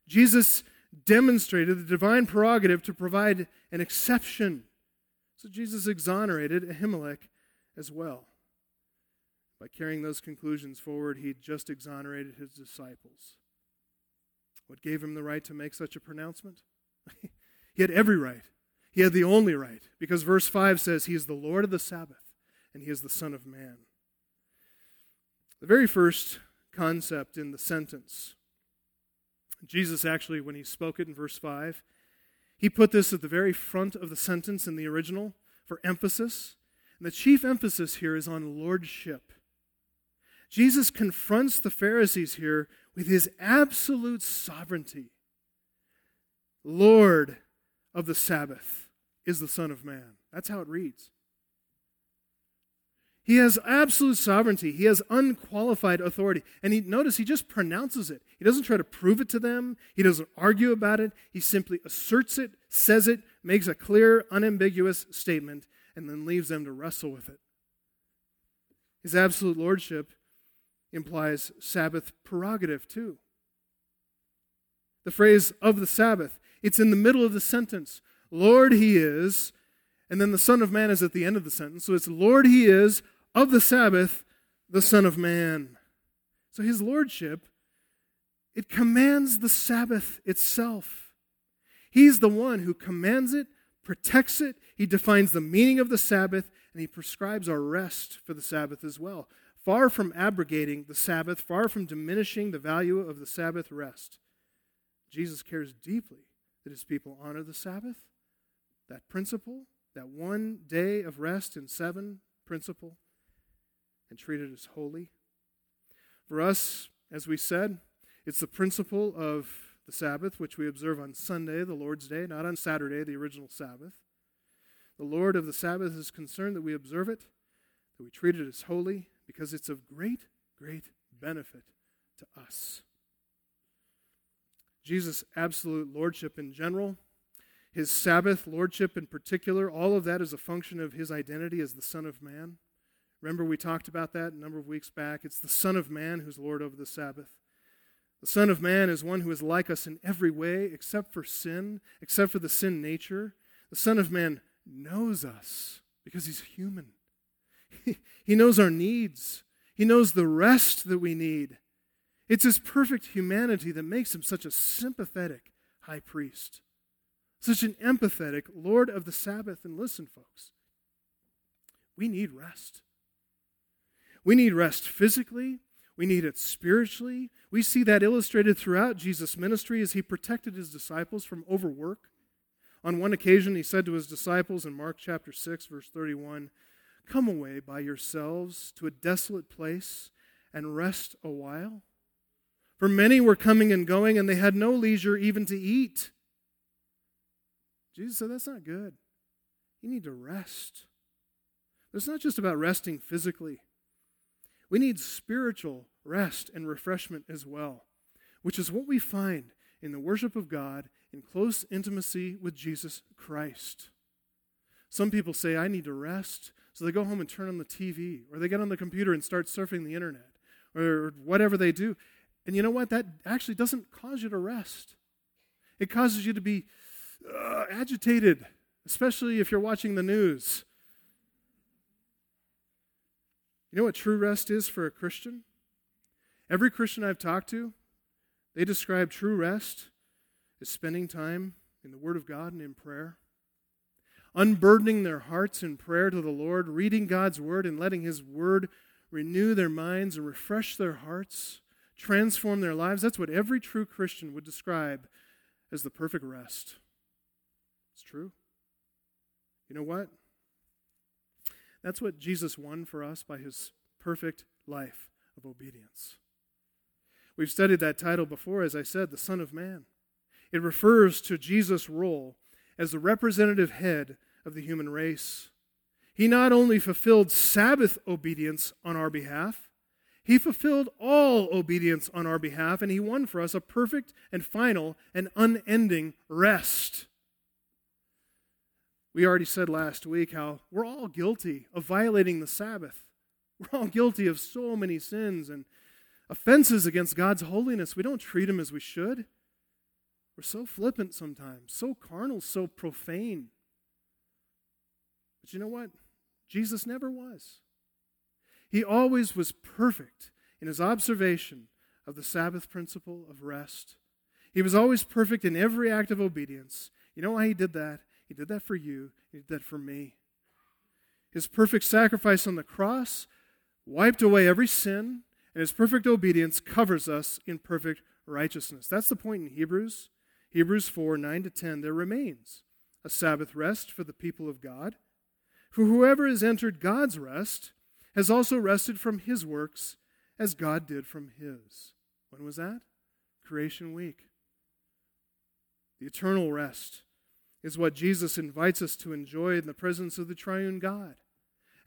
Jesus demonstrated the divine prerogative to provide an exception. So Jesus exonerated Ahimelech as well. By carrying those conclusions forward, he just exonerated his disciples. What gave him the right to make such a pronouncement? he had every right. He had the only right, because verse 5 says, He is the Lord of the Sabbath, and He is the Son of Man. The very first concept in the sentence Jesus actually, when he spoke it in verse 5, he put this at the very front of the sentence in the original for emphasis. And the chief emphasis here is on lordship. Jesus confronts the Pharisees here with his absolute sovereignty. Lord of the Sabbath is the Son of Man. That's how it reads. He has absolute sovereignty. He has unqualified authority. And he, notice he just pronounces it. He doesn't try to prove it to them. He doesn't argue about it. He simply asserts it, says it, makes a clear, unambiguous statement, and then leaves them to wrestle with it. His absolute lordship implies Sabbath prerogative, too. The phrase of the Sabbath, it's in the middle of the sentence. Lord, He is, and then the Son of Man is at the end of the sentence. So it's Lord, He is, of the Sabbath, the Son of Man. So his lordship, it commands the Sabbath itself. He's the one who commands it, protects it, he defines the meaning of the Sabbath, and he prescribes our rest for the Sabbath as well. Far from abrogating the Sabbath, far from diminishing the value of the Sabbath rest, Jesus cares deeply that his people honor the Sabbath, that principle, that one day of rest in seven principle and treat it as holy. For us, as we said, it's the principle of the Sabbath, which we observe on Sunday, the Lord's Day, not on Saturday, the original Sabbath. The Lord of the Sabbath is concerned that we observe it, that we treat it as holy, because it's of great, great benefit to us. Jesus' absolute lordship in general, his Sabbath lordship in particular, all of that is a function of his identity as the Son of Man. Remember, we talked about that a number of weeks back. It's the Son of Man who's Lord over the Sabbath. The Son of Man is one who is like us in every way except for sin, except for the sin nature. The Son of Man knows us because he's human. He, knows our needs, he knows the rest that we need. It's his perfect humanity that makes him such a sympathetic high priest, such an empathetic Lord of the Sabbath. And listen, folks, we need rest. We need rest physically, we need it spiritually. We see that illustrated throughout Jesus' ministry as he protected his disciples from overwork. On one occasion, he said to his disciples in Mark chapter 6, verse 31, Come away by yourselves to a desolate place and rest a while. For many were coming and going, and they had no leisure even to eat. Jesus said, That's not good. You need to rest. But It's not just about resting physically, we need spiritual rest and refreshment as well, which is what we find in the worship of God in close intimacy with Jesus Christ. Some people say, I need to rest. So they go home and turn on the TV, or they get on the computer and start surfing the internet, or whatever they do. And you know what? That actually doesn't cause you to rest. It causes you to be uh, agitated, especially if you're watching the news you know what true rest is for a Christian? Every Christian I've talked to, they describe true rest as spending time in the Word of God and in prayer, unburdening their hearts in prayer to the Lord, reading God's Word and letting His Word renew their minds and refresh their hearts, transform their lives. That's what every true Christian would describe as the perfect rest. It's true. You know what? That's what Jesus won for us by his perfect life of obedience. We've studied that title before, as I said, the Son of Man. It refers to Jesus' role as the representative head of the human race. He not only fulfilled Sabbath obedience on our behalf, he fulfilled all obedience on our behalf, and he won for us a perfect and final and unending rest. We already said last week how we're all guilty of violating the Sabbath. We're all guilty of so many sins and offenses against God's holiness. We don't treat Him as we should. We're so flippant sometimes, so carnal, so profane. But you know what? Jesus never was. He always was perfect in his observation of the Sabbath principle of rest. He was always perfect in every act of obedience. You know why he did that? He did that for you, He did that for me. His perfect sacrifice on the cross wiped away every sin, and His perfect obedience covers us in perfect righteousness. That's the point in Hebrews. Hebrews 4 9 to 10. There remains a Sabbath rest for the people of God. For whoever has entered God's rest has also rested from his works as God did from his. When was that? Creation week. The eternal rest is what Jesus invites us to enjoy in the presence of the triune God.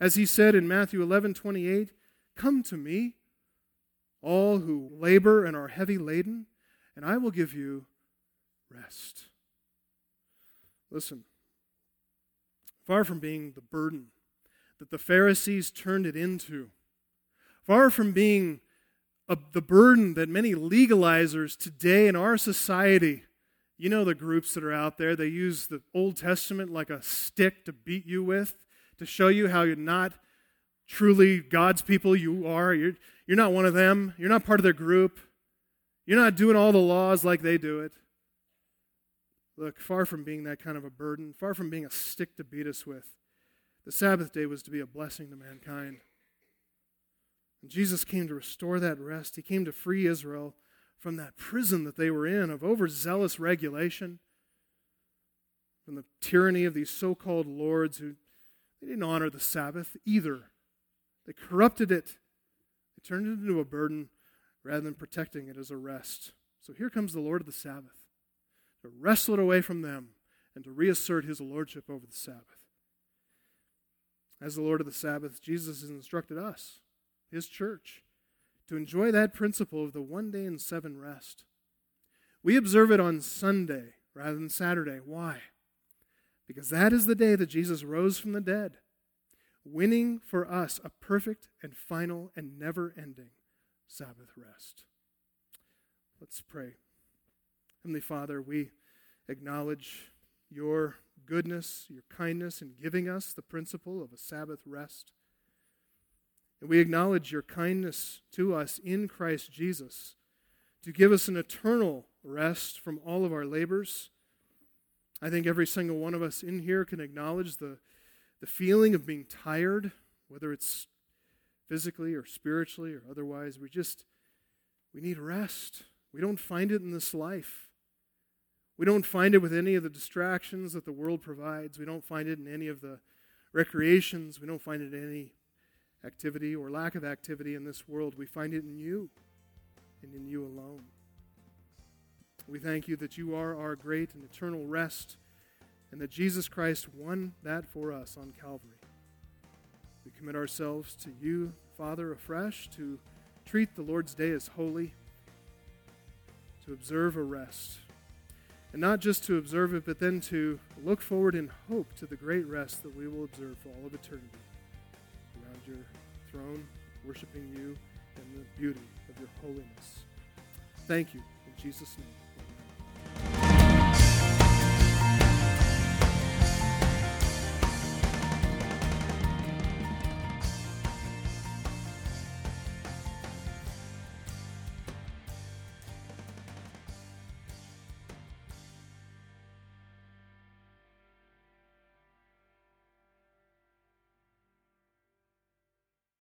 As he said in Matthew 11 28, Come to me, all who labor and are heavy laden, and I will give you rest. Listen, far from being the burden that the Pharisees turned it into, far from being a, the burden that many legalizers today in our society, you know, the groups that are out there, they use the Old Testament like a stick to beat you with, to show you how you're not truly God's people. You are. You're, you're not one of them. You're not part of their group. You're not doing all the laws like they do it. Look, far from being that kind of a burden, far from being a stick to beat us with, the Sabbath day was to be a blessing to mankind. And Jesus came to restore that rest. He came to free Israel from that prison that they were in of overzealous regulation, from the tyranny of these so called lords who they didn't honor the Sabbath either. They corrupted it, they turned it into a burden rather than protecting it as a rest. So here comes the Lord of the Sabbath to wrestle it away from them and to reassert his lordship over the Sabbath. As the Lord of the Sabbath, Jesus has instructed us, his church, to enjoy that principle of the one day in seven rest. We observe it on Sunday rather than Saturday. Why? Because that is the day that Jesus rose from the dead, winning for us a perfect and final and never ending Sabbath rest. Let's pray. Heavenly Father, we acknowledge your goodness, your kindness in giving us the principle of a Sabbath rest. And we acknowledge your kindness to us in Christ Jesus to give us an eternal rest from all of our labors. I think every single one of us in here can acknowledge the, the feeling of being tired, whether it's physically or spiritually or otherwise. We just, we need rest. We don't find it in this life. We don't find it with any of the distractions that the world provides. We don't find it in any of the recreations. We don't find it in any activity or lack of activity in this world. We find it in you and in you alone. We thank you that you are our great and eternal rest and that Jesus Christ won that for us on Calvary. We commit ourselves to you, Father, afresh to treat the Lord's day as holy, to observe a rest and not just to observe it, but then to look forward in hope to the great rest that we will observe for all of eternity your throne, worshiping you and the beauty of your holiness. Thank you. In Jesus' name.